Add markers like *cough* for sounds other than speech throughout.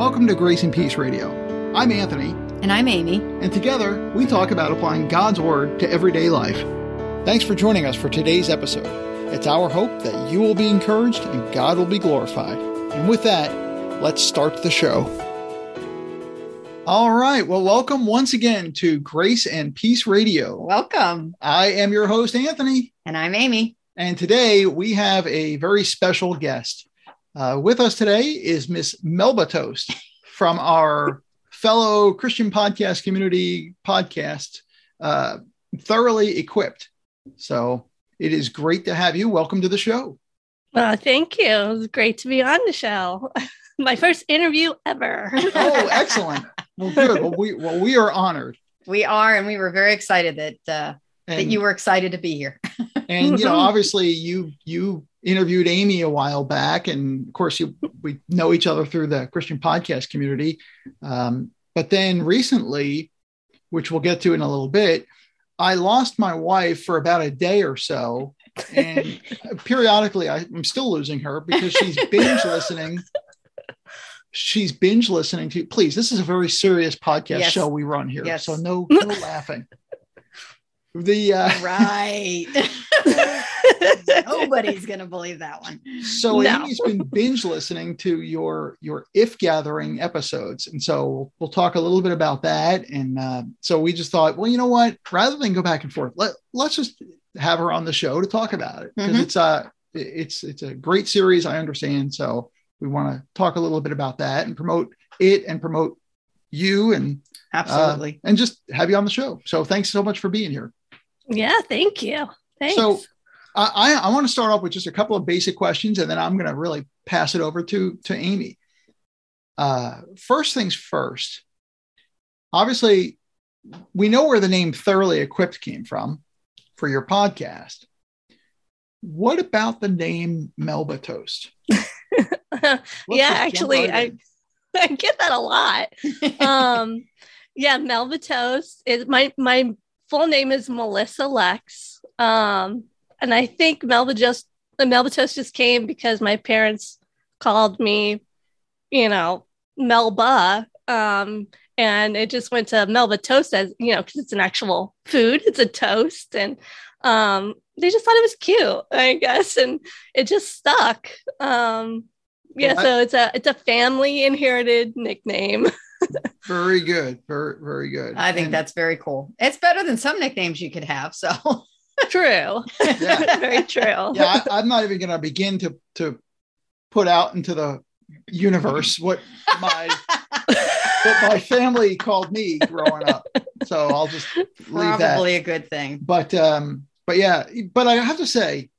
Welcome to Grace and Peace Radio. I'm Anthony, And I'm Amy. and together we talk about applying God's Word to everyday life. Thanks for joining us for today's episode. It's our hope that you will be encouraged and God will be glorified. And with that, let's start the show. All right. Well, welcome once again to Grace and Peace Radio. Welcome. I am your host, Anthony. And I'm Amy. And today we have a very special guest. Uh, with us today is Miss Melba Toast from our fellow Christian podcast community podcast, uh, Thoroughly Equipped. So it is great to have you. Welcome to the show. Well, thank you. It was great to be on the show. *laughs* My first interview ever. Oh, excellent. Well, good. Well, we, well, we are honored. We are, and we were very excited that uh, that you were excited to be here. *laughs* and you know, obviously you, you interviewed Amy a while back. And of course you, we know each other through the Christian podcast community. Um, but then recently, which we'll get to in a little bit, I lost my wife for about a day or so. And *laughs* periodically I, I'm still losing her because she's binge listening. She's binge listening to, please, this is a very serious podcast Yes. show we run here. Yes. So no, no *laughs* laughing. The, uh, Right. *laughs* Nobody's gonna believe that one. So No. Amy's been binge listening to your your if gathering episodes, and so we'll talk a little bit about that. And uh, so we just thought, well, you know what? Rather than go back and forth, let let's just have her on the show to talk about it because Mhm. it's a it's it's a great series. I understand, so we want to talk a little bit about that and promote it and promote you and uh, Absolutely. and just have you on the show. So thanks so much for being here. Yeah, thank you. Thanks. So I, I, want to start off with just a couple of basic questions, and then I'm going to really pass it over to to Amy. Uh, first things first. Obviously, we know where the name "Thoroughly Equipped" came from for your podcast. What about the name Melba Toast? *laughs* Yeah, actually, right I. *laughs* I get that a lot. *laughs* Um, yeah, Melba Toast is my my full name is Melissa Lex. Um, and I think Melba just the Melba Toast just came because my parents called me, you know, Melba. Um, and it just went to Melba Toast as you know, because it's an actual food, it's a toast, and um, they just thought it was cute, I guess, and it just stuck. Um, yeah, Well, I- so it's a it's a family inherited nickname. *laughs* very good, very very good. I think And- that's very cool. It's better than some nicknames you could have. So True. Yeah. *laughs* Very true. yeah. I, I'm not even going to begin to to put out into the universe what my what my family called me growing up. So I'll just leave that. probably a good thing. But um, but yeah, but I have to say,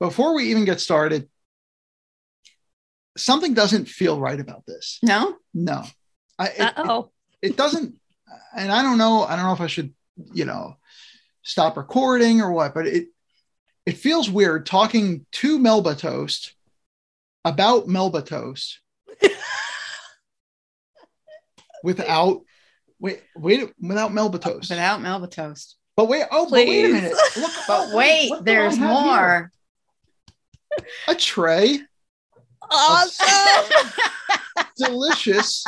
before we even get started, something doesn't feel right about this. No? No, I, it, Uh oh. it doesn't, and I don't know. I don't know if I should, you know, stop recording or what. But it it feels weird talking to Melba Toast about Melba Toast *laughs* without wait wait without Melba Toast. Without Melba Toast. But wait, oh, but wait a minute. Look, *laughs* But wait, there's more. here? A tray, Awesome. *laughs* delicious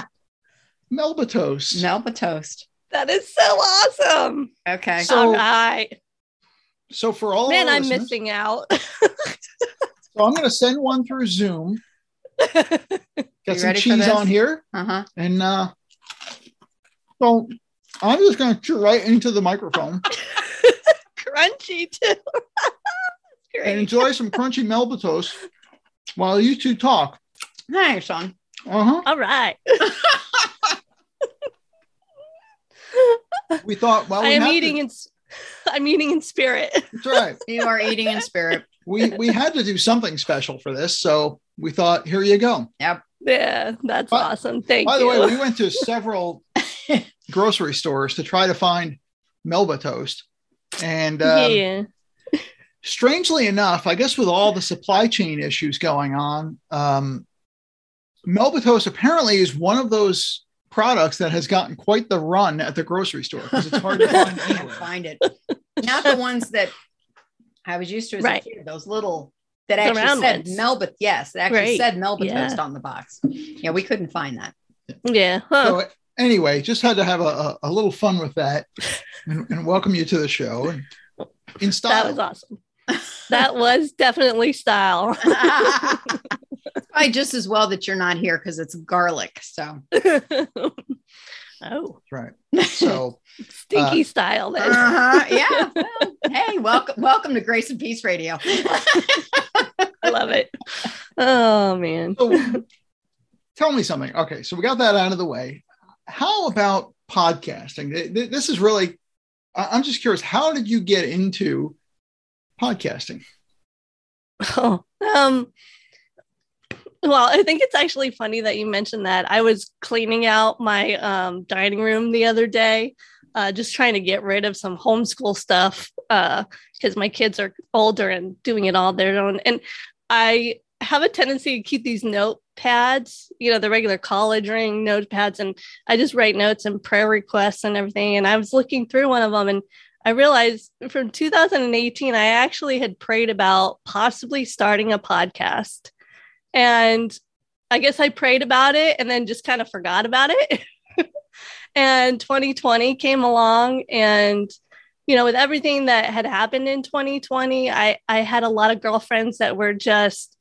Melba Toast. Melba Toast. that is so awesome. Okay. So- All right. So for all Man, our I'm missing out. So I'm going to send one through Zoom. *laughs* Got You some cheese on here, uh-huh. and uh, so I'm just going to chew right into the microphone *laughs* Crunchy too. *laughs* and Great. enjoy some crunchy Melba Toast while you two talk. Hi, Sean. Uh huh. All right. We thought, well, I we am have eating To, in s- *laughs* I'm eating in spirit. that's right. *laughs* You are eating in spirit. We we had to do something special for this, so we thought, here you go. Yep. Yeah, that's By- awesome. Thank you. By the way, we went to *laughs* several grocery stores to try to find Melba Toast, and um, yeah. strangely enough, I guess with all the supply chain issues going on, um, Melba Toast apparently is one of those products that has gotten quite the run at the grocery store because it's hard to *laughs* find Can't anywhere. find it. Not the ones that I was used to as Right. a kid. Those little that The actually said ones. Melba. Yes, that actually Right. said Melba Yeah. toast on the box. Yeah, we couldn't find that. Yeah. Huh. So anyway, just had to have a, a, a little fun with that and, and welcome you to the show and in style. That was awesome. That was definitely style. *laughs* *laughs* Probably just as well that you're not here because it's garlic. So oh, right. So *laughs* stinky Uh, style then. uh-huh. yeah. *laughs* Well, hey, welcome, welcome to Grace and Peace Radio. *laughs* I love it. Oh man. so tell me something. Okay, so we got that out of the way. How about podcasting? Th- th- This is really, I- I'm just curious. How did you get into podcasting? Oh, um, well, I think it's actually funny that you mentioned that. I was cleaning out my um, dining room the other day, uh, just trying to get rid of some homeschool stuff because my kids are older and doing it all their own. And I have a tendency to keep these notepads, you know, the regular college ring notepads, and I just write notes and prayer requests and everything. And I was looking through one of them and I realized from 2018, I actually had prayed about possibly starting a podcast. And I guess I prayed about it and then just kind of forgot about it. *laughs* and 2020 came along and you know with everything that had happened in 2020 i i had a lot of girlfriends that were just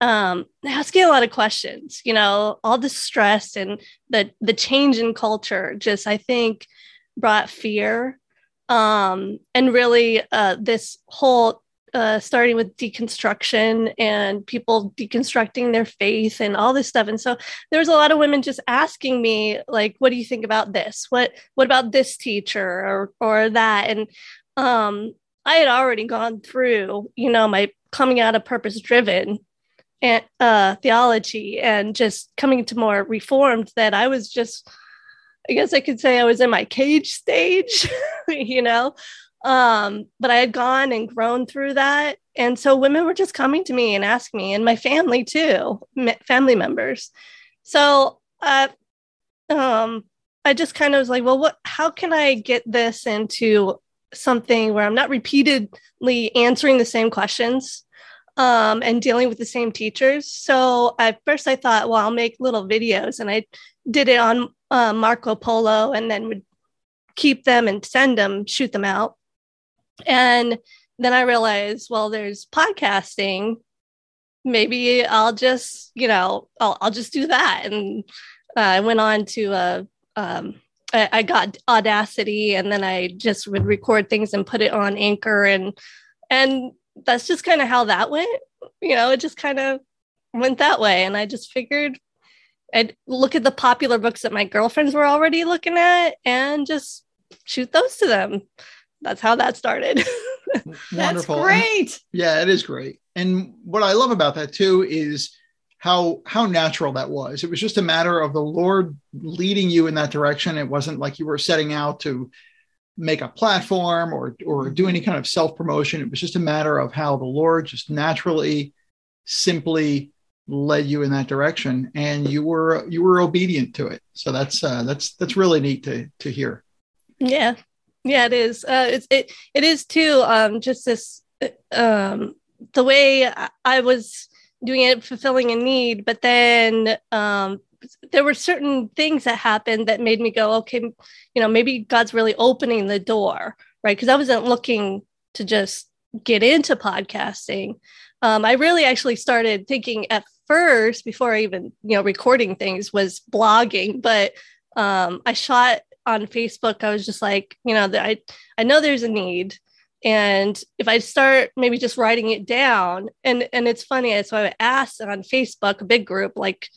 um asking a lot of questions you know all the stress and the the change in culture just i think brought fear um and really uh this whole uh, starting with deconstruction and people deconstructing their faith and all this stuff. And so there was a lot of women just asking me, like, what do you think about this? What what about this teacher or or that? And um, I had already gone through, you know, my coming out of purpose driven and uh, theology and just coming to more reformed that I was just I guess I could say I was in my cage stage, *laughs* you know um but i had gone and grown through that. And so women were just coming to me and asking me and my family too family members. So uh um i just kind of was like well what how can i get this into something where i'm not repeatedly answering the same questions um, and dealing with the same teachers? So at first i thought well i'll make little videos and i did it on uh, marco polo and then would keep them and send them shoot them out and then I realized, well, there's podcasting. Maybe I'll just, you know, I'll, I'll just do that. And uh, I went on to, uh, um, I, I got Audacity, and then I just would record things and put it on Anchor, and and that's just kind of how that went. You know, it just kind of went that way, and I just figured I'd look at the popular books that my girlfriends were already looking at, and just shoot those to them that's how that started. *laughs* That's great. Yeah, it is great. And what I love about that too is how how natural that was. It was just a matter of the Lord leading you in that direction. It wasn't like you were setting out to make a platform or or do any kind of self promotion. It was just a matter of how the Lord just naturally, simply led you in that direction, and you were you were obedient to it. So that's uh, that's that's really neat to to hear. Yeah, yeah, it is. Uh, it's it it is too. Um, just this um the way I, was doing it, fulfilling a need, but then um there were certain things that happened that made me go, okay, you know, maybe God's really opening the door, right? Because I wasn't looking to just get into podcasting. Um, I really actually started thinking at first, before I even, you know, recording things, was blogging. But um, I shot on Facebook. I was just like, you know, I I know there's a need, and if I start maybe just writing it down, and and it's funny. So I asked on Facebook, a big group, like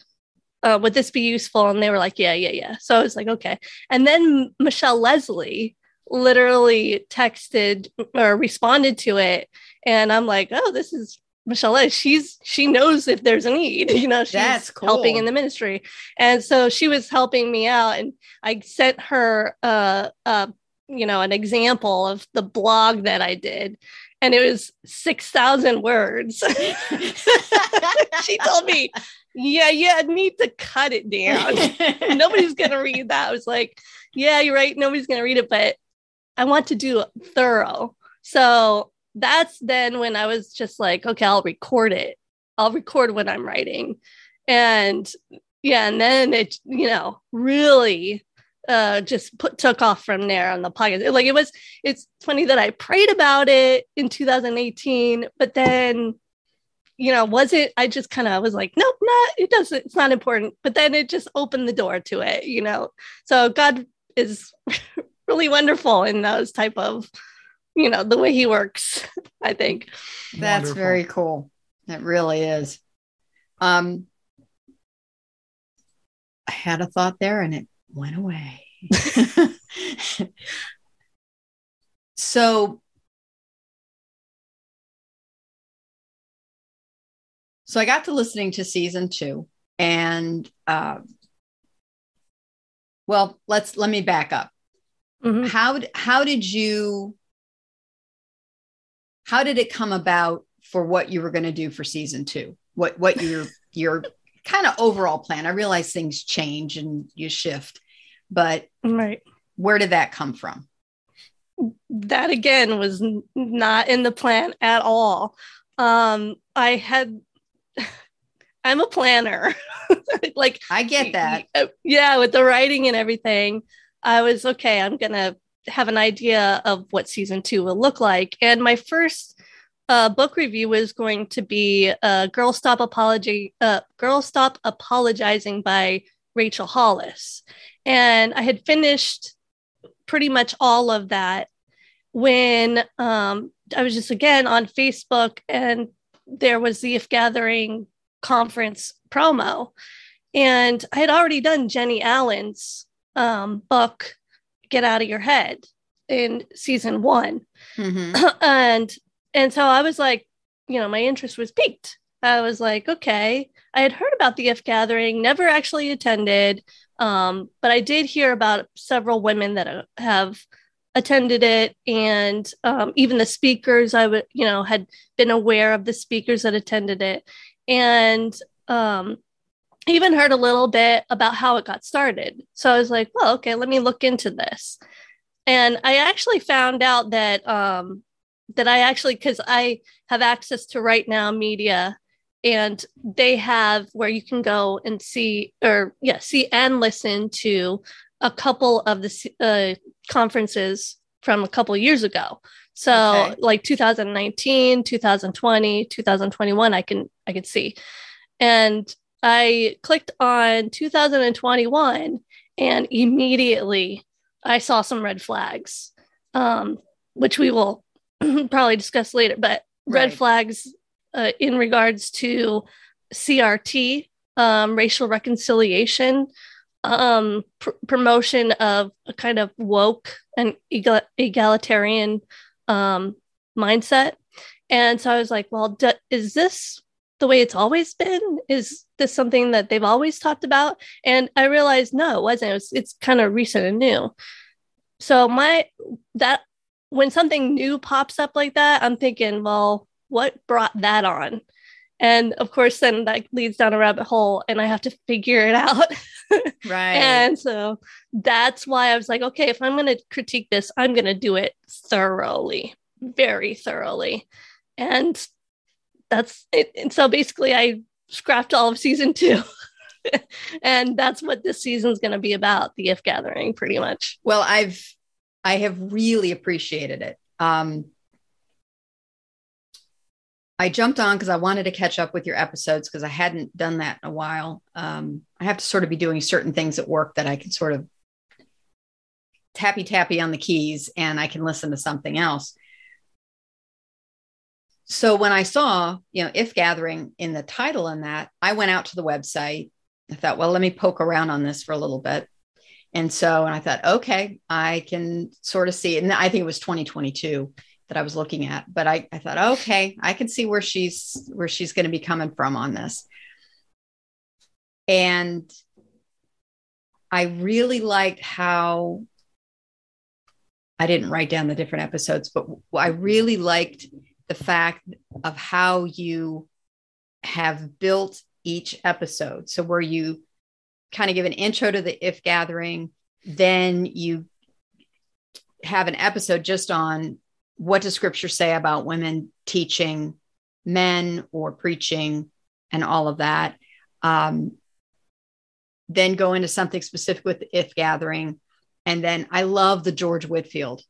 uh, would this be useful? And they were like, yeah, yeah, yeah. So I was like, okay. And then Michelle Lesley literally texted or responded to it. And I'm like, oh, this is Michelle Lesley. She's, she knows if there's a need, you know, she's cool. helping in the ministry. And so she was helping me out. And I sent her, uh, uh, you know, an example of the blog that I did. And it was 6,000 words. *laughs* she told me, yeah, yeah, I need to cut it down. *laughs* Nobody's going to read that. I was like, yeah, you're right. Nobody's going to read it, but I want to do thorough. So that's then when I was just like, okay, I'll record it. I'll record when I'm writing. And yeah, and then it, you know, really uh just put took off from there on the podcast. Like it was it's funny that I prayed about it in 2018, but then you know, was it I just kind of was like, nope, not it doesn't it's not important. But then it just opened the door to it, you know. So God is *laughs* really wonderful in those type of, you know, the way he works, *laughs* I think. That's Wonderful. very cool. It really is. Um, I had a thought there and it went away. *laughs* so, so I got to listening to season two, and uh, well, let's let me back up. Mhm. How how did you how did it come about for what you were going to do for season two? What what your your kind of overall plan? I realize things change and you shift, but Right. where did that come from? that again was not in the plan at all. Um, I had, *laughs* I'm a planner. *laughs* like, I get that. Yeah, with the writing and everything, I was okay. I'm gonna have an idea of what season two will look like. And my first uh, book review was going to be uh, "Girl Stop Apology," uh, "Girl Stop Apologizing" by Rachel Hollis, and I had finished pretty much all of that when um, I was just again on Facebook and there was the If Gathering conference promo. And I had already done Jennie Allen's um, book, Get Out of Your Head, in season one. Mhm. *clears throat* and and so I was like, you know, my interest was piqued. I was like, okay. I had heard about the If Gathering, never actually attended, um, but I did hear about several women that uh, have attended it, and um, even the speakers. I would, you know, had been aware of the speakers that attended it, and um, even heard a little bit about how it got started. So I was like, well, okay, let me look into this. And I actually found out that um, that I actually because I have access to Right Now Media, and they have where you can go and see or yeah see and listen to a couple of the uh, conferences from a couple years ago. So Okay. like 2019, 2020, 2021, I can I can see, and I clicked on 2021, and immediately I saw some red flags, um, which we will *clears throat* probably discuss later. But red Right. flags uh, in regards to CRT, um, racial reconciliation, um, pr- promotion of a kind of woke and egal- egalitarian um, mindset. And so I was like, well, d- is this the way it's always been? Is this something that they've always talked about? And I realized no, it wasn't. It was, it's kind of recent and new. So my that when something new pops up like that, I'm thinking, well, what brought that on? And of course, then that leads down a rabbit hole, and I have to figure it out. *laughs* Right. and so that's why I was like, okay, if I'm going to critique this, I'm going to do it thoroughly, very thoroughly. And that's it. And so basically, I scrapped all of season two. *laughs* and that's what this season's going to be about the if gathering, pretty much. Well, I've I have really appreciated it. Um, I jumped on because I wanted to catch up with your episodes because I hadn't done that in a while. Um, I have to sort of be doing certain things at work that I can sort of tappy tappy on the keys and I can listen to something else. So when I saw, you know, if gathering in the title and that, I went out to the website. I thought, well, let me poke around on this for a little bit. And so, and I thought, okay, I can sort of see. And I think it was 2022 that I was looking at, but I, I thought, okay, I can see where she's, where she's going to be coming from on this. And I really liked how I didn't write down the different episodes, but I really liked the fact of how you have built each episode. So where you kind of give an intro to the if gathering, then you have an episode just on what does scripture say about women teaching men or preaching and all of that. Um, then go into something specific with the if gathering. And then I love the George Whitefield.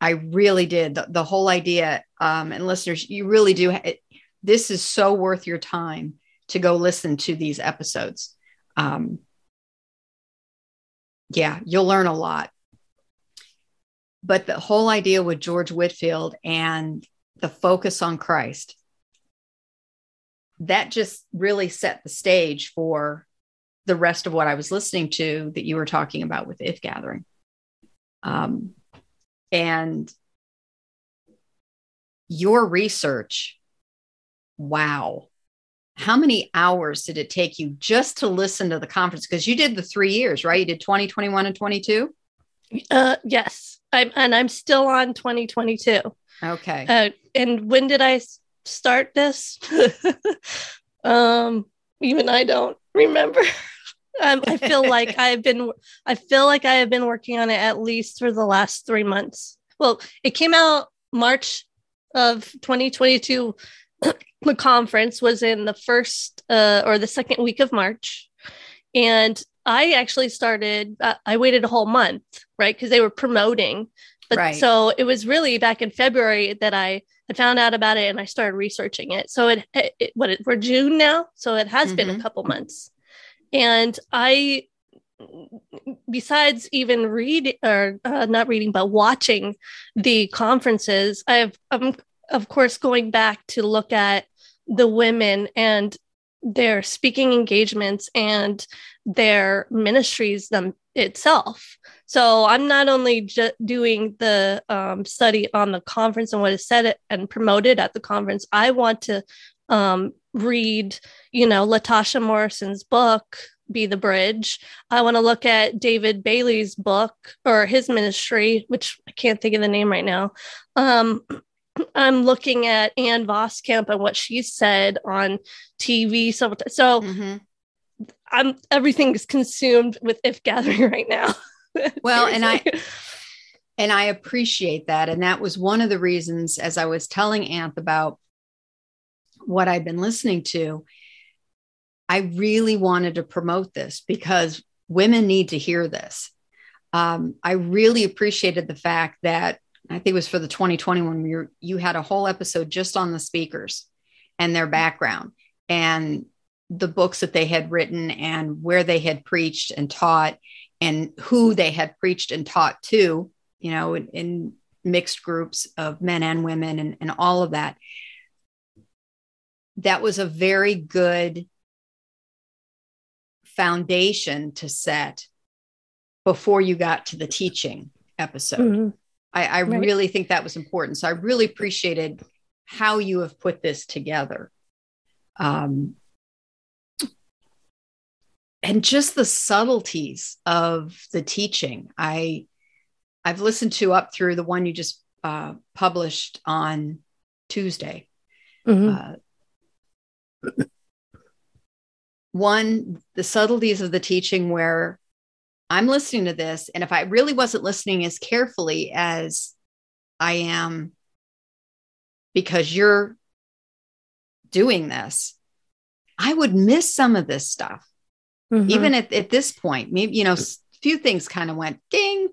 I really did. The, the whole idea, um, and listeners, you really do. It, this is so worth your time to go listen to these episodes. Um, yeah, you'll learn a lot. But the whole idea with George Whitefield and the focus on Christ, that just really set the stage for the rest of what I was listening to that you were talking about with If Gathering. Um, and your research, wow. How many hours did it take you just to listen to the conference? Because you did the three years, right? You did 2021 and 22? Uh, yes. I'm, and I'm still on 2022. Okay. Uh, and when did I start this? *laughs* um, even I don't remember. *laughs* um, I feel like *laughs* I've been, I feel like I have been working on it at least for the last three months. Well, it came out March of 2022. *clears throat* the conference was in the first uh, or the second week of March, and I actually started. Uh, I waited a whole month, right, because they were promoting. But Right. so it was really back in February that I had found out about it and I started researching it. So it, it, it what it, we're June now, so it has been a Mhm. couple months, and I besides even read or uh, not reading but watching the conferences i've i'm of course going back to look at the women and their speaking engagements and their ministries them itself. So i'm not only ju- doing the um, study on the conference and what is said and promoted at the conference i want to um, read you know latasha morrison's book be the bridge I want to look at David Bailey's book or his ministry, which I can't think of the name right now. Um, *clears throat* I'm looking at Ann Voskamp and what she said on TV. So, so Mhm. I'm everything is consumed with if gathering right now. *laughs* Well, and I- And I appreciate that. And that was one of the reasons, as I was telling Anth about what I'd been listening to, I really wanted to promote this because women need to hear this. Um, I really appreciated the fact that I think it was for the 2021 you you had a whole episode just on the speakers and their background and the books that they had written and where they had preached and taught and who they had preached and taught to, you know, in, in mixed groups of men and women and, and all of that. That was a very good foundation to set before you got to the teaching episode. Mhm. I, I Right. really think that was important. So I really appreciated how you have put this together. Um, and just the subtleties of the teaching. I I've listened to up through the one you just uh, published on Tuesday. Mhm. Uh, one, the subtleties of the teaching where I'm listening to this, and if I really wasn't listening as carefully as I am because you're doing this, I would miss some of this stuff. Mhm. Even at, at this point, maybe, you know, a few things kind of went ding,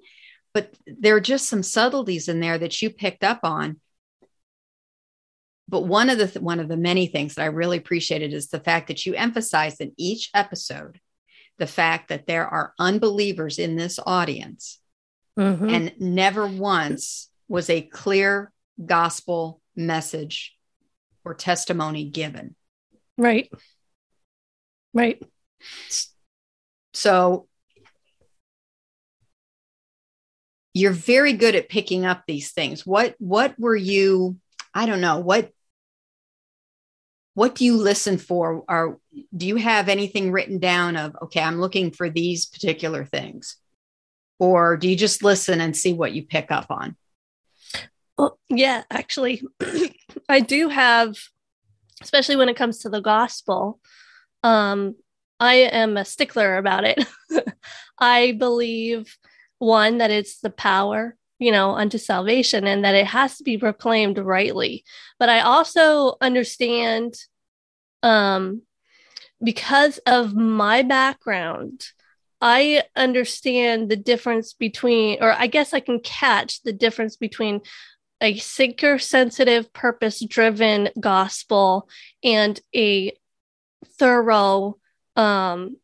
but there are just some subtleties in there that you picked up on. But one of the th- one of the many things that I really appreciated is the fact that you emphasized in each episode the fact that there are unbelievers in this audience Mhm. and never once was a clear gospel message or testimony given. right. Right. So you're very good at picking up these things. What what were you I don't know, what what do you listen for or do you have anything written down of okay, I'm looking for these particular things? Or do you just listen and see what you pick up on? Well, yeah, actually, *clears throat* I do have, especially when it comes to the gospel. Um, I am a stickler about it. *laughs* I believe one that it's the power, you know, unto salvation, and that it has to be proclaimed rightly. But I also understand, um, because of my background, I understand the difference between, or I guess I can catch the difference between a seeker sensitive, purpose driven gospel and a thorough, um,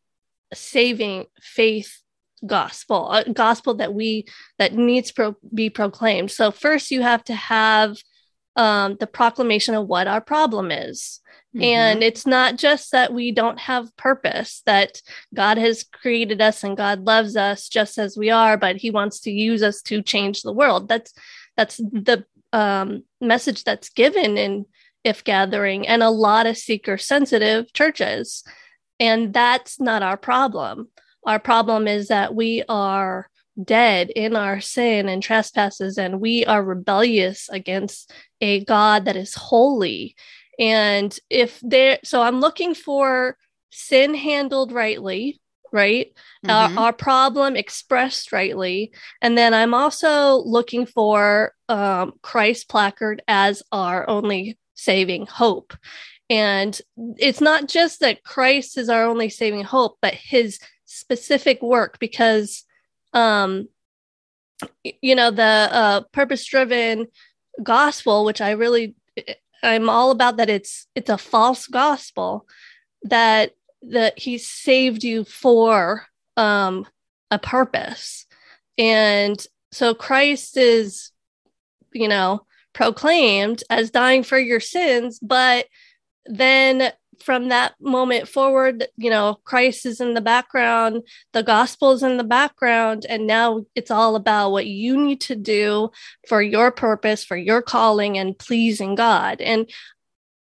saving faith gospel, a gospel that we that needs to be proclaimed. So first, you have to have um, the proclamation of what our problem is. Mm-hmm. And it's not just that we don't have purpose, that God has created us and God loves us just as we are, but He wants to use us to change the world. That's that's the um, message that's given in if gathering and a lot of seeker sensitive churches. And that's not our problem. Our problem is that we are dead in our sin and trespasses, and we are rebellious against a God that is holy. And if there, so I'm looking for sin handled rightly, right? Mm-hmm. Uh, our problem expressed rightly. And then I'm also looking for um, Christ placard as our only saving hope. And it's not just that Christ is our only saving hope, but his specific work, because, um, you know, the uh, purpose driven gospel, which I really, I'm all about that it's, it's a false gospel that, that he saved you for um, a purpose. And so Christ is, you know, proclaimed as dying for your sins, but then from that moment forward, you know, Christ is in the background, the gospel is in the background, and now it's all about what you need to do for your purpose, for your calling, and pleasing God. And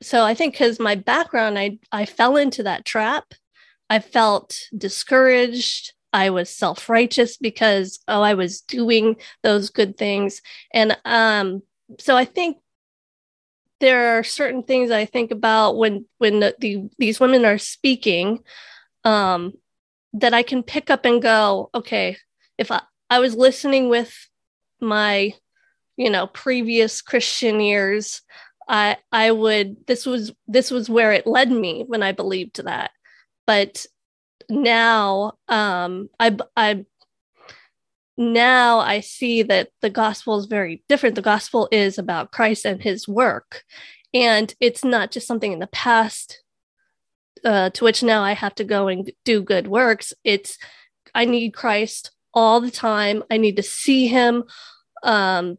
so I think because my background, I I fell into that trap. I felt discouraged. I was self righteous because oh, I was doing those good things, and um, so I think there are certain things I think about when when the, the these women are speaking um, that I can pick up and go, okay, if I, I was listening with my you know previous Christian years, I I would this was this was where it led me when I believed that, but now um, I I now I see that the gospel is very different. The gospel is about Christ and his work. And it's not just something in the past uh, to which now I have to go and do good works. It's, I need Christ all the time. I need to see him um,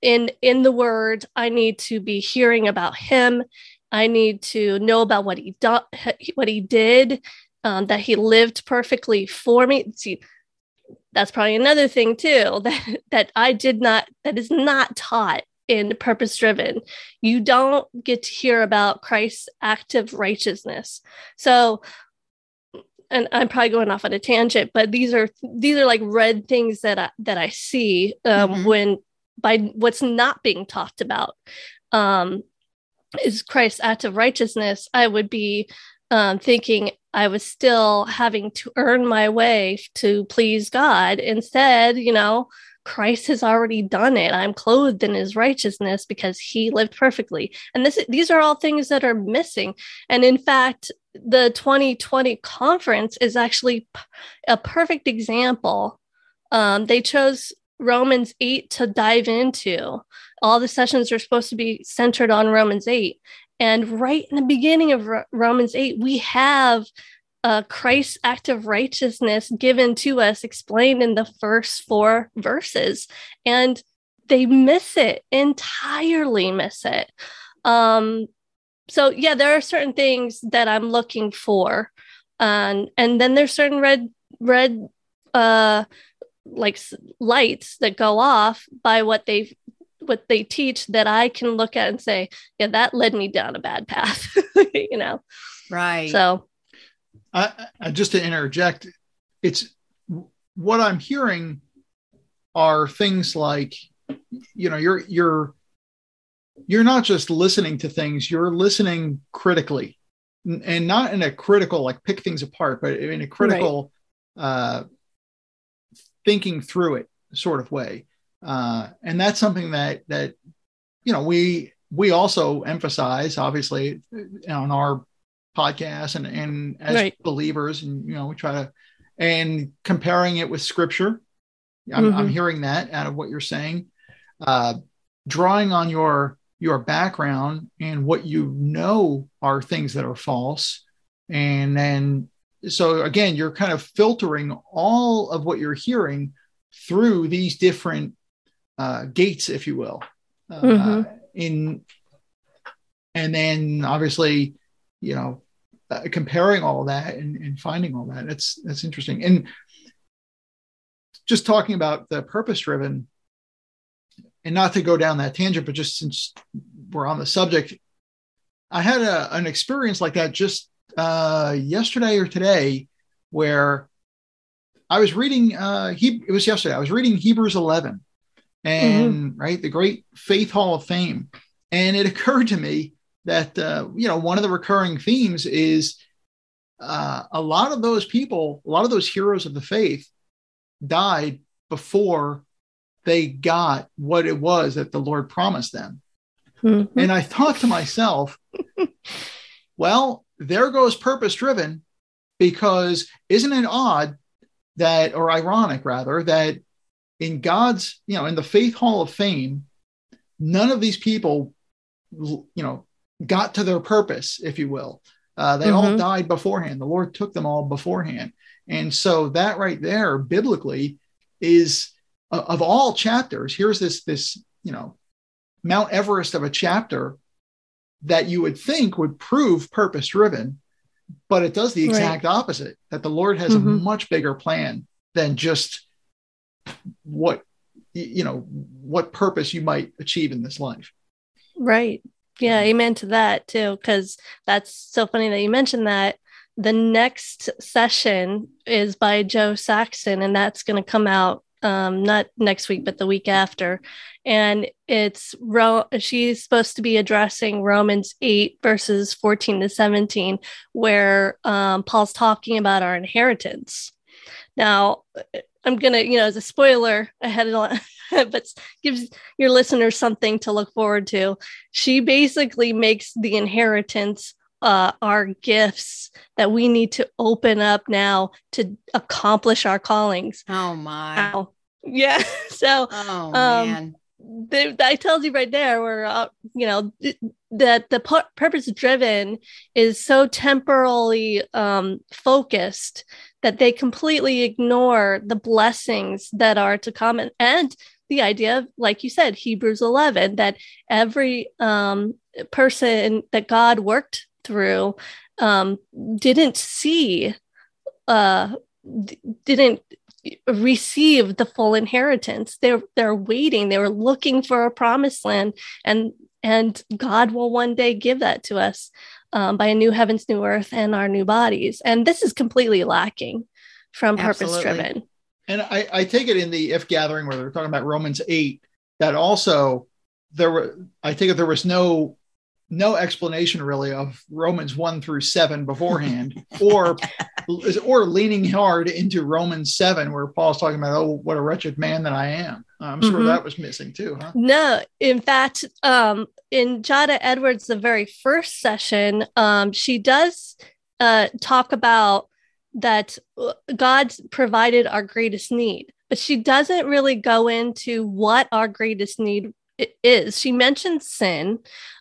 in, in the word. I need to be hearing about him. I need to know about what he, do- what he did, um, that he lived perfectly for me. See, that's probably another thing too *laughs* that that I did not that is not taught in purpose driven. You don't get to hear about Christ's active righteousness. So and I'm probably going off on a tangent, but these are these are like red things that I that I see um, mm-hmm. when by what's not being talked about um, is Christ's active righteousness. I would be um, thinking I was still having to earn my way to please God. Instead, you know, Christ has already done it. I'm clothed in his righteousness because he lived perfectly. And this these are all things that are missing. And in fact, the 2020 conference is actually a perfect example. Um, they chose Romans 8 to dive into. All the sessions are supposed to be centered on Romans 8. And right in the beginning of Romans 8, we have uh, Christ's act of righteousness given to us, explained in the first four verses. And they miss it entirely, miss it. Um, so, yeah, there are certain things that I'm looking for. Um, and then there's certain red, red, uh, like lights that go off by what they've what they teach that I can look at and say, yeah, that led me down a bad path, *laughs* you know? Right. So, I, I, just to interject, it's what I'm hearing are things like, you know, you're, you're, you're not just listening to things, you're listening critically and not in a critical, like pick things apart, but in a critical, right. uh, thinking through it sort of way uh, and that's something that that you know we we also emphasize obviously on our podcast and and as Right. believers, and you know, we try to and comparing it with Scripture. I'm, I'm Mhm. hearing that out of what you're saying. Uh, drawing on your your background and what you know are things that are false, and then so again, you're kind of filtering all of what you're hearing through these different uh, gates, if you will. Uh, Mhm. in and then obviously, you know, uh, comparing all that and, and finding all that. That's that's interesting. And just talking about the purpose driven, and not to go down that tangent, but just since we're on the subject, I had a, an experience like that just uh, yesterday or today, where I was reading. Uh, he it was yesterday. I was reading Hebrews 11, and right the great Faith Hall of Fame, and it *laughs* occurred to me that uh, you know one of the recurring themes is uh, a lot of those people, a lot of those heroes of the faith, died before they got what it was that the Lord promised them. Mhm. And I thought to myself, *laughs* well, there goes purpose driven because isn't it odd that, or ironic rather, that in God's, you know, in the Faith Hall of Fame, none of these people, you know, got to their purpose, if you will. Uh, they all Mhm. died beforehand. The Lord took them all beforehand. And so that right there, biblically, is uh, of all chapters, here's this, this, you know, Mount Everest of a chapter that you would think would prove purpose driven, but it does the Right. exact opposite that the Lord has a Mhm. much bigger plan than just what, you know, what purpose you might achieve in this life. Right. Yeah, amen to that too. Because that's so funny that you mentioned that. The next session is by Jo Saxton, and that's going to come out um, not next week, but the week after. And it's Ro- she's supposed to be addressing Romans 8, verses 14 to 17, where um, Paul's talking about our inheritance. Now, I'm going to, you know, as a spoiler ahead of *laughs* but gives your listeners something to look forward to she basically makes the inheritance uh, our gifts that we need to open up now to accomplish our callings. Oh my. Wow. Yeah. *laughs* So Oh Um, man. they, I told you right there, where uh, you know that the pu- purpose driven is so temporally um, focused that they completely ignore the blessings that are to come, and, and the idea of, like you said, Hebrews eleven, that every um, person that God worked through um, didn't see, uh, d- didn't receive the full inheritance. They're they're waiting. They were looking for a promised land, and and God will one day give that to us um, by a new heavens, new earth, and our new bodies. And this is completely lacking from purpose driven. And I, I take it in the if gathering where they're talking about Romans 8, that also there were, I think that there was no no explanation really of Romans 1 through 7 beforehand, *laughs* or or leaning hard into Romans 7, where Paul's talking about, oh, what a wretched man that I am. I'm sure Mhm. that was missing too, huh? No, in fact, um, in Jada Edwards, the very first session, um, she does uh, talk about that uh, God provided our greatest need, but she doesn't really go into what our greatest need is. She mentions sin,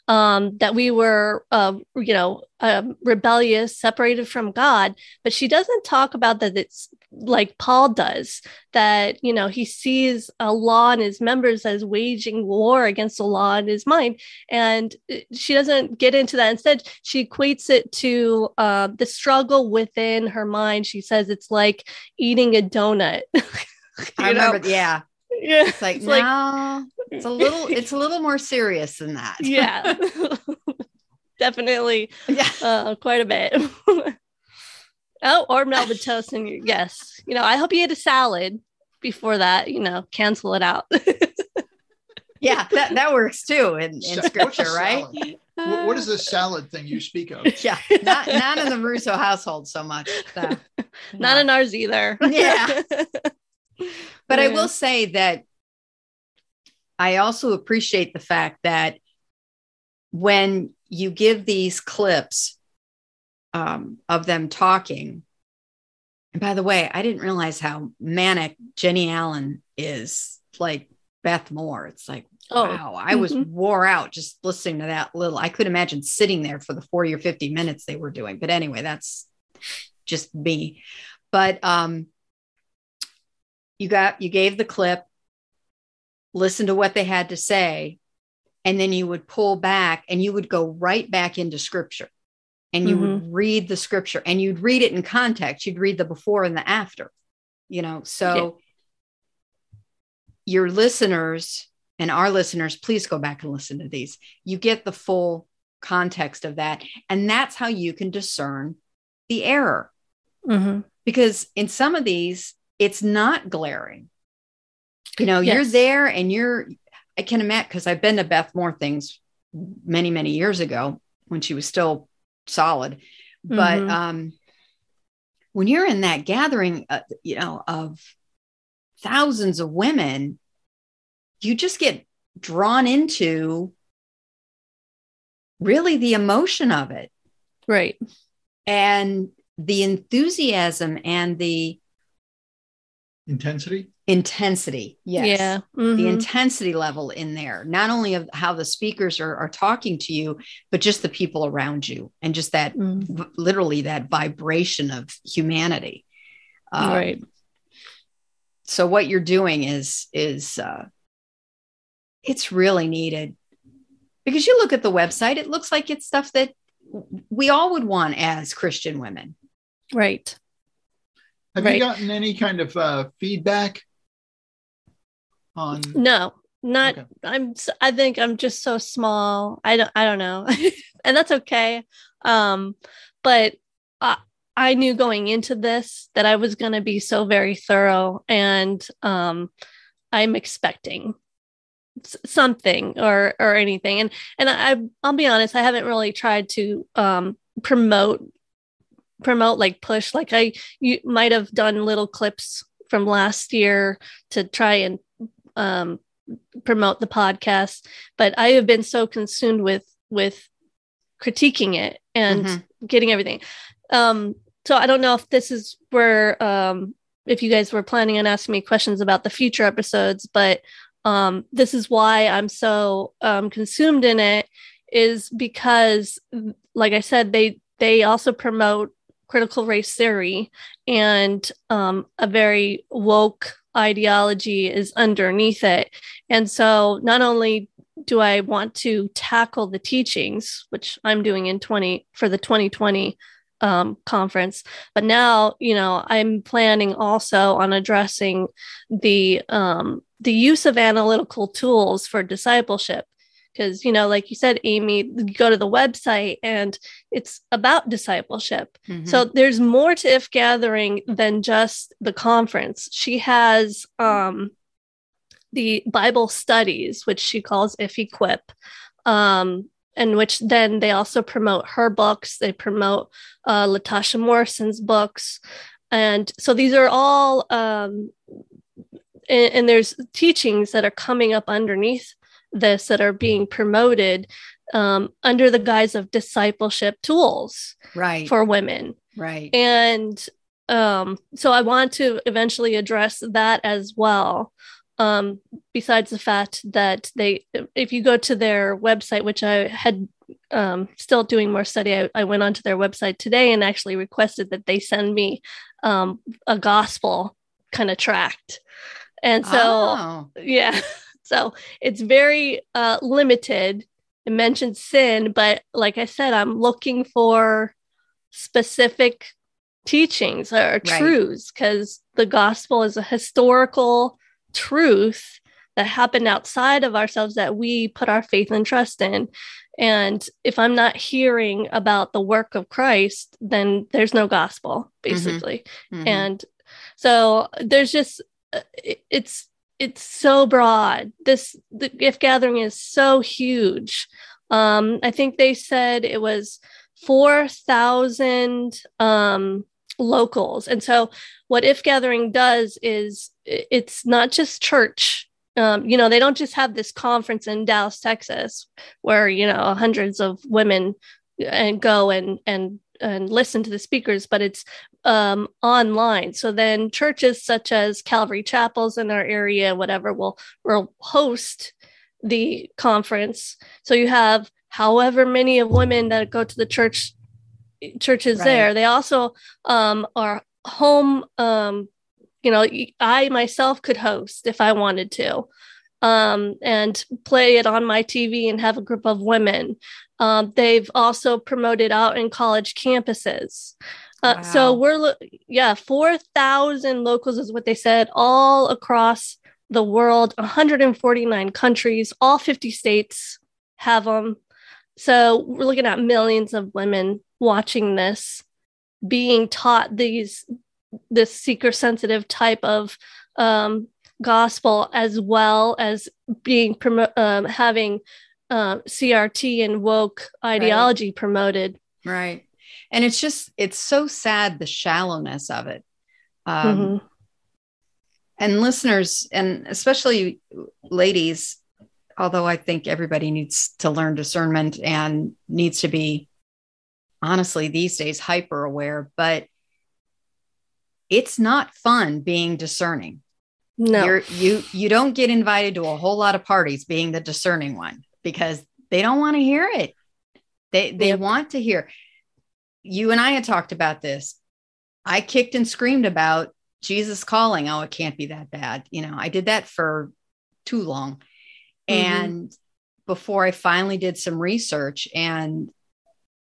um, that we were, uh, you know, um, rebellious, separated from God, but she doesn't talk about that it's like Paul does, that, you know, he sees a law in his members as waging war against the law in his mind. And she doesn't get into that. Instead, she equates it to uh, the struggle within her mind. She says it's like eating a donut. *laughs* I know? remember. Yeah. Yeah. It's like It's like- It's a little. It's a little more serious than that. *laughs* yeah. *laughs* Definitely yeah. uh, quite a bit. Oh, or Melba toast and your yes. You know, I hope you ate a salad before that. You know, cancel it out. *laughs* Yeah. That that works too in, in Sa- scripture, right? salad? What, what is this salad thing you speak of? *laughs* Yeah. Not not in the Russo household so much. so, *laughs* Not in ours either. Yeah. But I will say that I also appreciate the fact that when you give these clips um, of them talking. And by the way, I didn't realize how manic Jennie Allen is like Beth Moore. It's like, oh, wow, I was mm-hmm. wore out just listening to that little. I could imagine sitting there for the 40 or 50 minutes they were doing. But anyway, that's just me. But um you got you gave the clip, listen to what they had to say, and then you would pull back and you would go right back into scripture and you mm-hmm. would read the scripture and you'd read it in context. You'd read the before and the after, you know. So your listeners and our listeners, please go back and listen to these. You get the full context of that. And that's how you can discern the error. Mm-hmm. Because in some of these, it's not glaring. You know, yes. you're there and you're, I can imagine, because I've been to Beth Moore things many, many years ago when she was still solid. But mm-hmm. um, when you're in that gathering, uh, you know, of thousands of women, you just get drawn into really the emotion of it. Right. And the enthusiasm and the intensity? Intensity yes. Yeah mm-hmm. the intensity level in there not only of how the speakers are, are talking to you but just the people around you and just that mm. v- literally that vibration of humanity. Um, right. so what you're doing is is uh, it's really needed. Because you look at the website it looks like it's stuff that we all would want as christian women. Right have right. you gotten any kind of uh, feedback on no not okay. i'm i think i'm just so small i don't i don't know *laughs* and that's okay um but I, I knew going into this that i was going to be so very thorough and um i'm expecting something or or anything and and i i'll be honest i haven't really tried to um promote promote like push like i you might have done little clips from last year to try and um promote the podcast but i have been so consumed with with critiquing it and mm-hmm. getting everything um so i don't know if this is where um if you guys were planning on asking me questions about the future episodes but um, this is why I'm so um, consumed in it is because, like I said, they they also promote critical race theory and um, a very woke ideology is underneath it. And so, not only do I want to tackle the teachings, which I'm doing in 20 for the 2020 um, conference. But now, you know, I'm planning also on addressing the um, the use of analytical tools for discipleship. Because, you know, like you said, Amy, you go to the website and it's about discipleship. Mm-hmm. So there's more to If Gathering than just the conference. She has um, the Bible studies, which she calls If Equip. Um, in which then they also promote her books. They promote uh, Latasha Morrison's books. And so these are all, um, and, and, there's teachings that are coming up underneath this that are being promoted um, under the guise of discipleship tools right. for women. Right. And um, so I want to eventually address that as well um, besides the fact that they if you go to their website which i had um, still doing more study I, I, went onto their website today and actually requested that they send me um, a gospel kind of tract and so oh. yeah *laughs* so it's very uh, limited it mentions sin but like i said i'm looking for specific teachings or right. truths because the gospel is a historical truth that happened outside of ourselves that we put our faith and trust in. And if I'm not hearing about the work of Christ, then there's no gospel, mm-hmm. basically. Mm-hmm. Mm-hmm. And so there's just, uh, it's, it's so broad. This the If Gathering is so huge. Um, I think they said it was four thousand um, locals, and so what If Gathering does is it's not just church. Um, you know, they don't just have this conference in Dallas, Texas, where you know hundreds of women and uh, go and and and listen to the speakers, but it's um, online. So then churches such as Calvary Chapels in our area, whatever, will will host the conference. So you have however many of women that go to the church churches right. there. They also um, are home. Um, you know, I myself could host if I wanted to. Um, and play it on my TV and have a group of women. Um, they've also promoted out in college campuses. Uh, wow. So we're, yeah, 4,000 locals is what they said, all across the world, 149 countries, all 50 states have them. So we're looking at millions of women watching this, being taught these this seeker sensitive type of um, gospel as well as being um, having uh, CRT and woke ideology right. promoted. Right. And it's just, it's so sad the shallowness of it. Um, mm-hmm. And listeners, and especially ladies, although I think everybody needs to learn discernment and needs to be, honestly, these days hyper aware, but it's not fun being discerning. No, You're, you you don't get invited to a whole lot of parties being the discerning one because they don't want to hear it. They they yep. want to hear. You and I had talked about this. I kicked and screamed about Jesus calling. Oh, it can't be that bad. You know, I did that for too long. Mm-hmm. And before I finally did some research and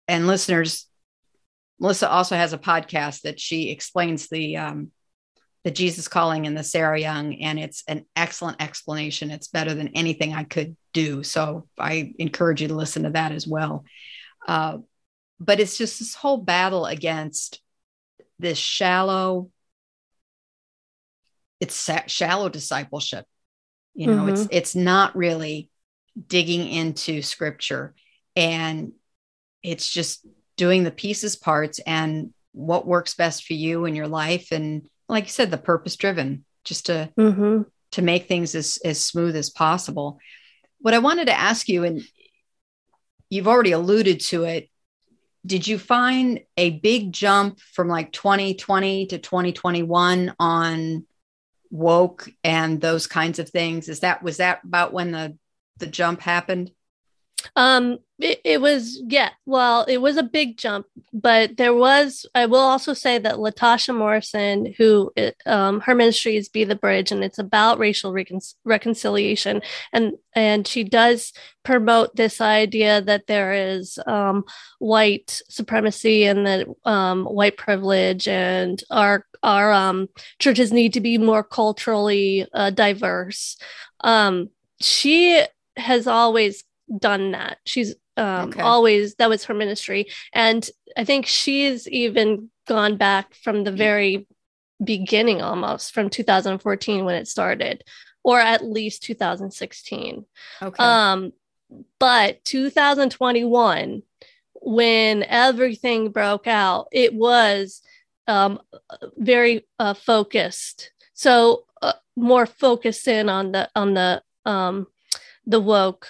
and listeners, Melissa also has a podcast that she explains the um, the Jesus calling and the Sarah Young, and it's an excellent explanation. It's better than anything I could do. So I encourage you to listen to that as well. Uh, but it's just this whole battle against this shallow, it's shallow discipleship. You know, mm-hmm. it's it's not really digging into scripture, and it's just doing the pieces parts and what works best for you in your life and like you said, the purpose driven, just to mm-hmm. to make things as as smooth as possible. What I wanted to ask you, and you've already alluded to it, did you find a big jump from like 2020 to 2021 on woke and those kinds of things? Is that was that about when the the jump happened? Um, it, it, was yeah. Well, it was a big jump, but there was. I will also say that Latasha Morrison, who um, her ministry is Be the Bridge, and it's about racial recon- reconciliation, and and she does promote this idea that there is um, white supremacy and that um, white privilege, and our our um, churches need to be more culturally uh, diverse. Um, she has always done that. She's um, okay. always that was her ministry, and I think she's even gone back from the very beginning, almost from 2014 when it started, or at least 2016. Okay. Um, but 2021, when everything broke out, it was um, very uh, focused. So uh, more focused in on the on the um, the woke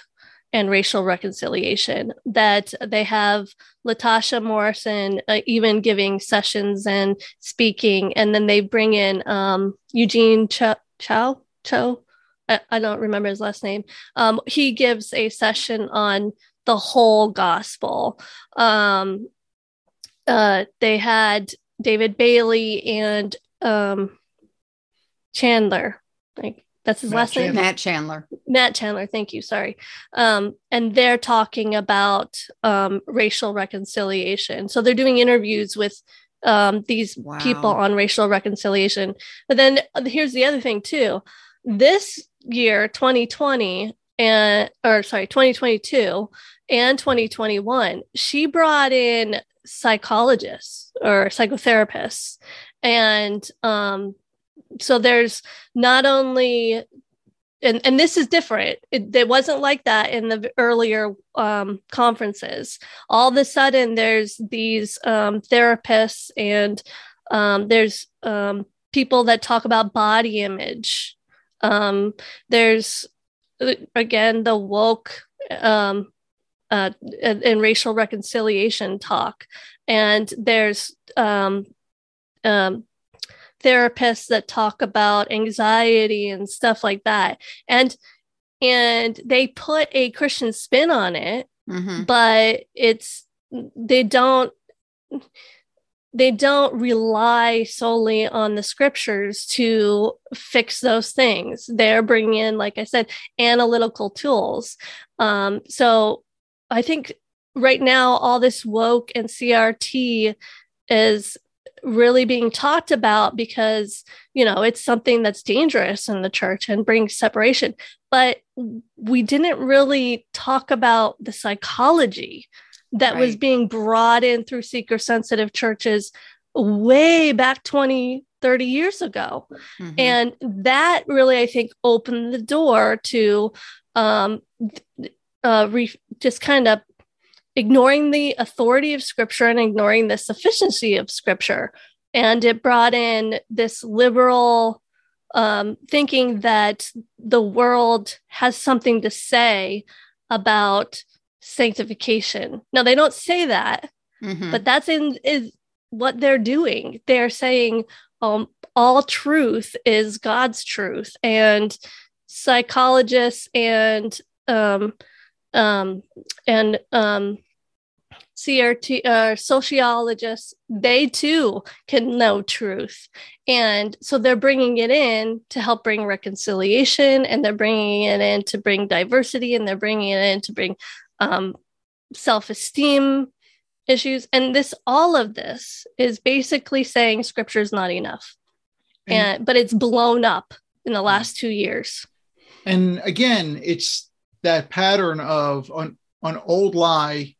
and racial reconciliation that they have latasha morrison uh, even giving sessions and speaking and then they bring in um, eugene Ch- chow cho I-, I, don't remember his last name. Um, he gives a session on the whole gospel. Um, uh, they had david bailey and um, chandler like that's his Matt last Chandler. name. Matt Chandler. Matt Chandler. Thank you. Sorry. Um, and they're talking about um, racial reconciliation. So they're doing interviews with um, these wow. people on racial reconciliation. But then uh, here's the other thing too. This year, 2020, and or sorry, 2022 and 2021, she brought in psychologists or psychotherapists and um, so there's not only and and this is different. It, it wasn't like that in the earlier um, conferences. All of a sudden there's these um, therapists and um, there's um, people that talk about body image. Um, there's again the woke um, uh, and racial reconciliation talk, and there's um, um, therapists that talk about anxiety and stuff like that, and and they put a Christian spin on it, mm-hmm. but it's they don't they don't rely solely on the scriptures to fix those things. They're bringing in, like I said, analytical tools. Um, so I think right now, all this woke and CRT is really being talked about because, you know, it's something that's dangerous in the church and brings separation. But we didn't really talk about the psychology that right. was being brought in through seeker sensitive churches way back 20 30 years ago mm-hmm. and that really i think opened the door to um uh re- just kind of ignoring the authority of scripture and ignoring the sufficiency of scripture and it brought in this liberal um, thinking that the world has something to say about sanctification. Now they don't say that, mm-hmm. but that's in is what they're doing. They're saying um, all truth is God's truth, and psychologists and um, um, and um, CRT uh, sociologists, they too can know truth. And so they're bringing it in to help bring reconciliation and they're bringing it in to bring diversity and they're bringing it in to bring um, self esteem issues. And this, all of this is basically saying scripture is not enough. And, and but it's blown up in the last two years. And again, it's that pattern of an, an old lie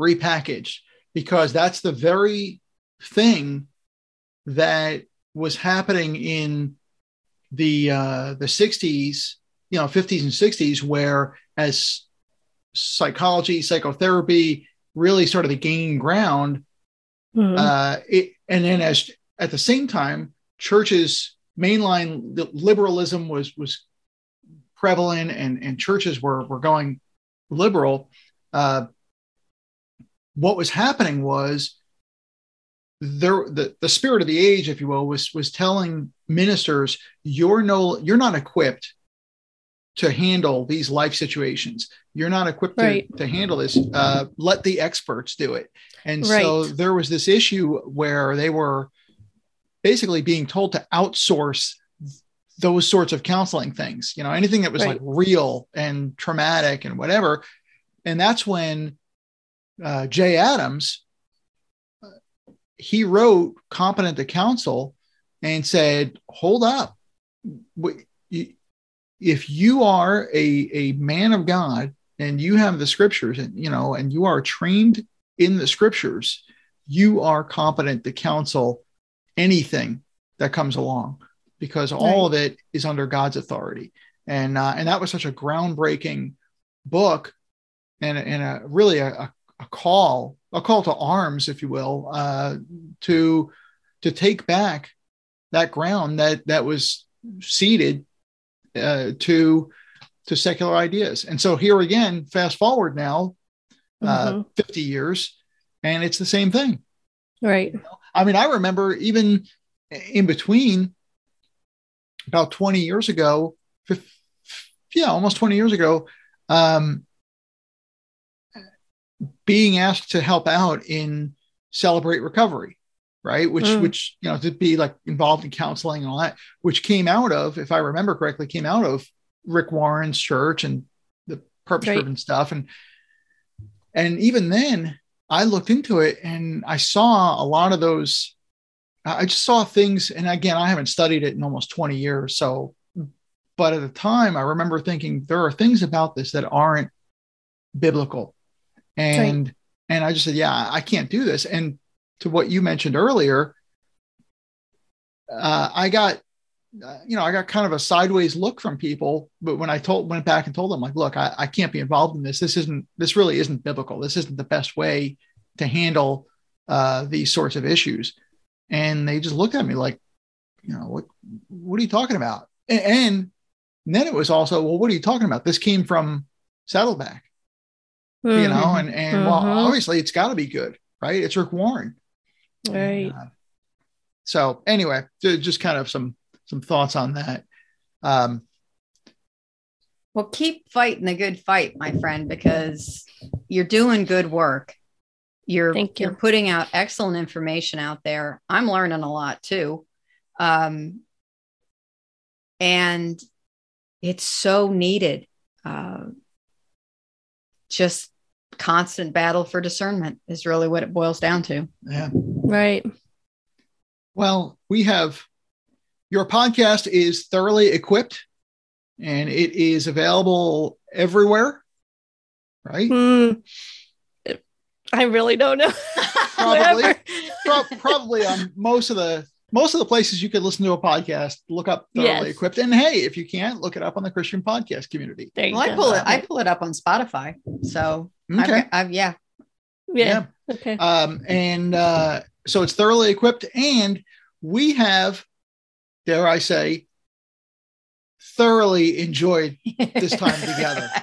repackaged because that's the very thing that was happening in the uh, the 60s, you know, 50s and 60s, where as psychology, psychotherapy really started to gain ground. Mm-hmm. Uh, it, and then as at the same time, churches mainline liberalism was was prevalent and and churches were were going liberal. Uh, what was happening was there the, the spirit of the age, if you will, was was telling ministers you're no you're not equipped to handle these life situations. You're not equipped right. to, to handle this. Uh, let the experts do it. And right. so there was this issue where they were basically being told to outsource those sorts of counseling things, you know, anything that was right. like real and traumatic and whatever. And that's when uh, Jay Adams, he wrote Competent to Counsel and said, hold up. If you are a, a man of God and you have the scriptures and you know and you are trained in the scriptures, you are competent to counsel anything that comes along because all right. of it is under God's authority. And uh, and that was such a groundbreaking book and, and a really a, a call, a call to arms, if you will, uh, to to take back that ground that that was ceded uh, to to secular ideas. And so here again, fast forward now, uh, mm-hmm. 50 years, and it's the same thing. Right. I mean, I remember even in between about 20 years ago, yeah, almost 20 years ago, um, being asked to help out in Celebrate Recovery right? Which, mm. which, you know, to be like involved in counseling and all that, which came out of, if I remember correctly, came out of Rick Warren's church and the purpose driven right. stuff. And, and even then I looked into it and I saw a lot of those. I just saw things. And again, I haven't studied it in almost 20 years. So, but at the time I remember thinking there are things about this that aren't biblical. And, right. and I just said, yeah, I can't do this. And to what you mentioned earlier, uh, I got, uh, you know, I got kind of a sideways look from people. But when I told, went back and told them, like, look, I, I can't be involved in this. This isn't, this really isn't biblical. This isn't the best way to handle uh, these sorts of issues. And they just looked at me like, you know, what, what are you talking about? And, and then it was also, well, what are you talking about? This came from Saddleback. You know, and and well, Mhm. obviously it's got to be good, right? It's Rick Warren, right. Uh, so anyway, just kind of some some thoughts on that. Um, Well, keep fighting the good fight, my friend, because you're doing good work. You're Thank you. you're putting out excellent information out there. I'm learning a lot too. Um, and it's so needed. Uh, just constant battle for discernment is really what it boils down to. yeah. Right. Well, we have your podcast is thoroughly equipped, and it is available everywhere, right? Hmm. I really don't know. *laughs* Probably. Pro- probably on most of the most of the places you could listen to a podcast. Look up thoroughly Yes. equipped, and hey, if you can't, look it up on the Christian podcast community. There you Well, I pull it. I pull it up on Spotify. So Okay. I've, I've, yeah, yeah. Okay. Um, and uh, so it's thoroughly equipped, and we have, dare I say, thoroughly enjoyed this time together. *laughs*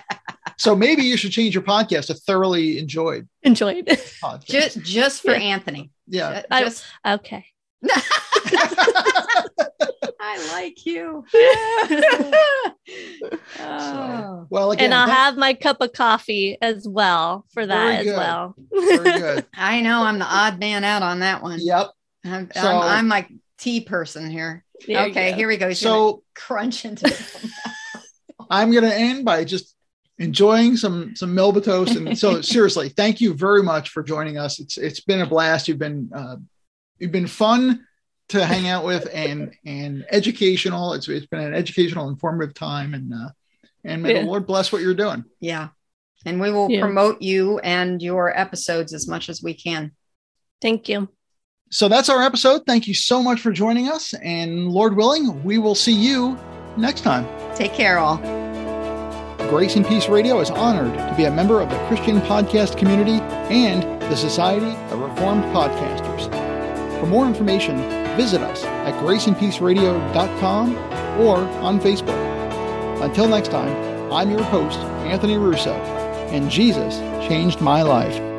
So maybe you should change your podcast to thoroughly enjoyed Enjoyed. podcast. just just for Yeah. Anthony. yeah. I- Just, okay. *laughs* *laughs* I like you. *laughs* Oh. well, again, and I'll thank- have my cup of coffee as well for that Very as well. very good. *laughs* I know I'm the odd man out on that one. Yep. I'm, So- I'm, I'm my tea person here. Okay, go. here we go. He's gonna So crunch into it. I'm going to end by just enjoying some some Melba toast. And so seriously, thank you very much for joining us. It's it's been a blast. You've been uh, you've been fun to hang out with and and educational. It's it's been an educational, informative time, and uh, and may Yeah. the Lord bless what you're doing. yeah. And we will Yeah. promote you and your episodes as much as we can. Thank you. So that's our episode. Thank you so much for joining us, and Lord willing, we will see you next time. Take care, all. Grace and Peace Radio is honored to be a member of the Christian podcast community and the Society of Reformed Podcasters. For more information, visit us at graceandpeaceradio.com or on Facebook. Until next time, I'm your host, Anthony Russo, and Jesus changed my life.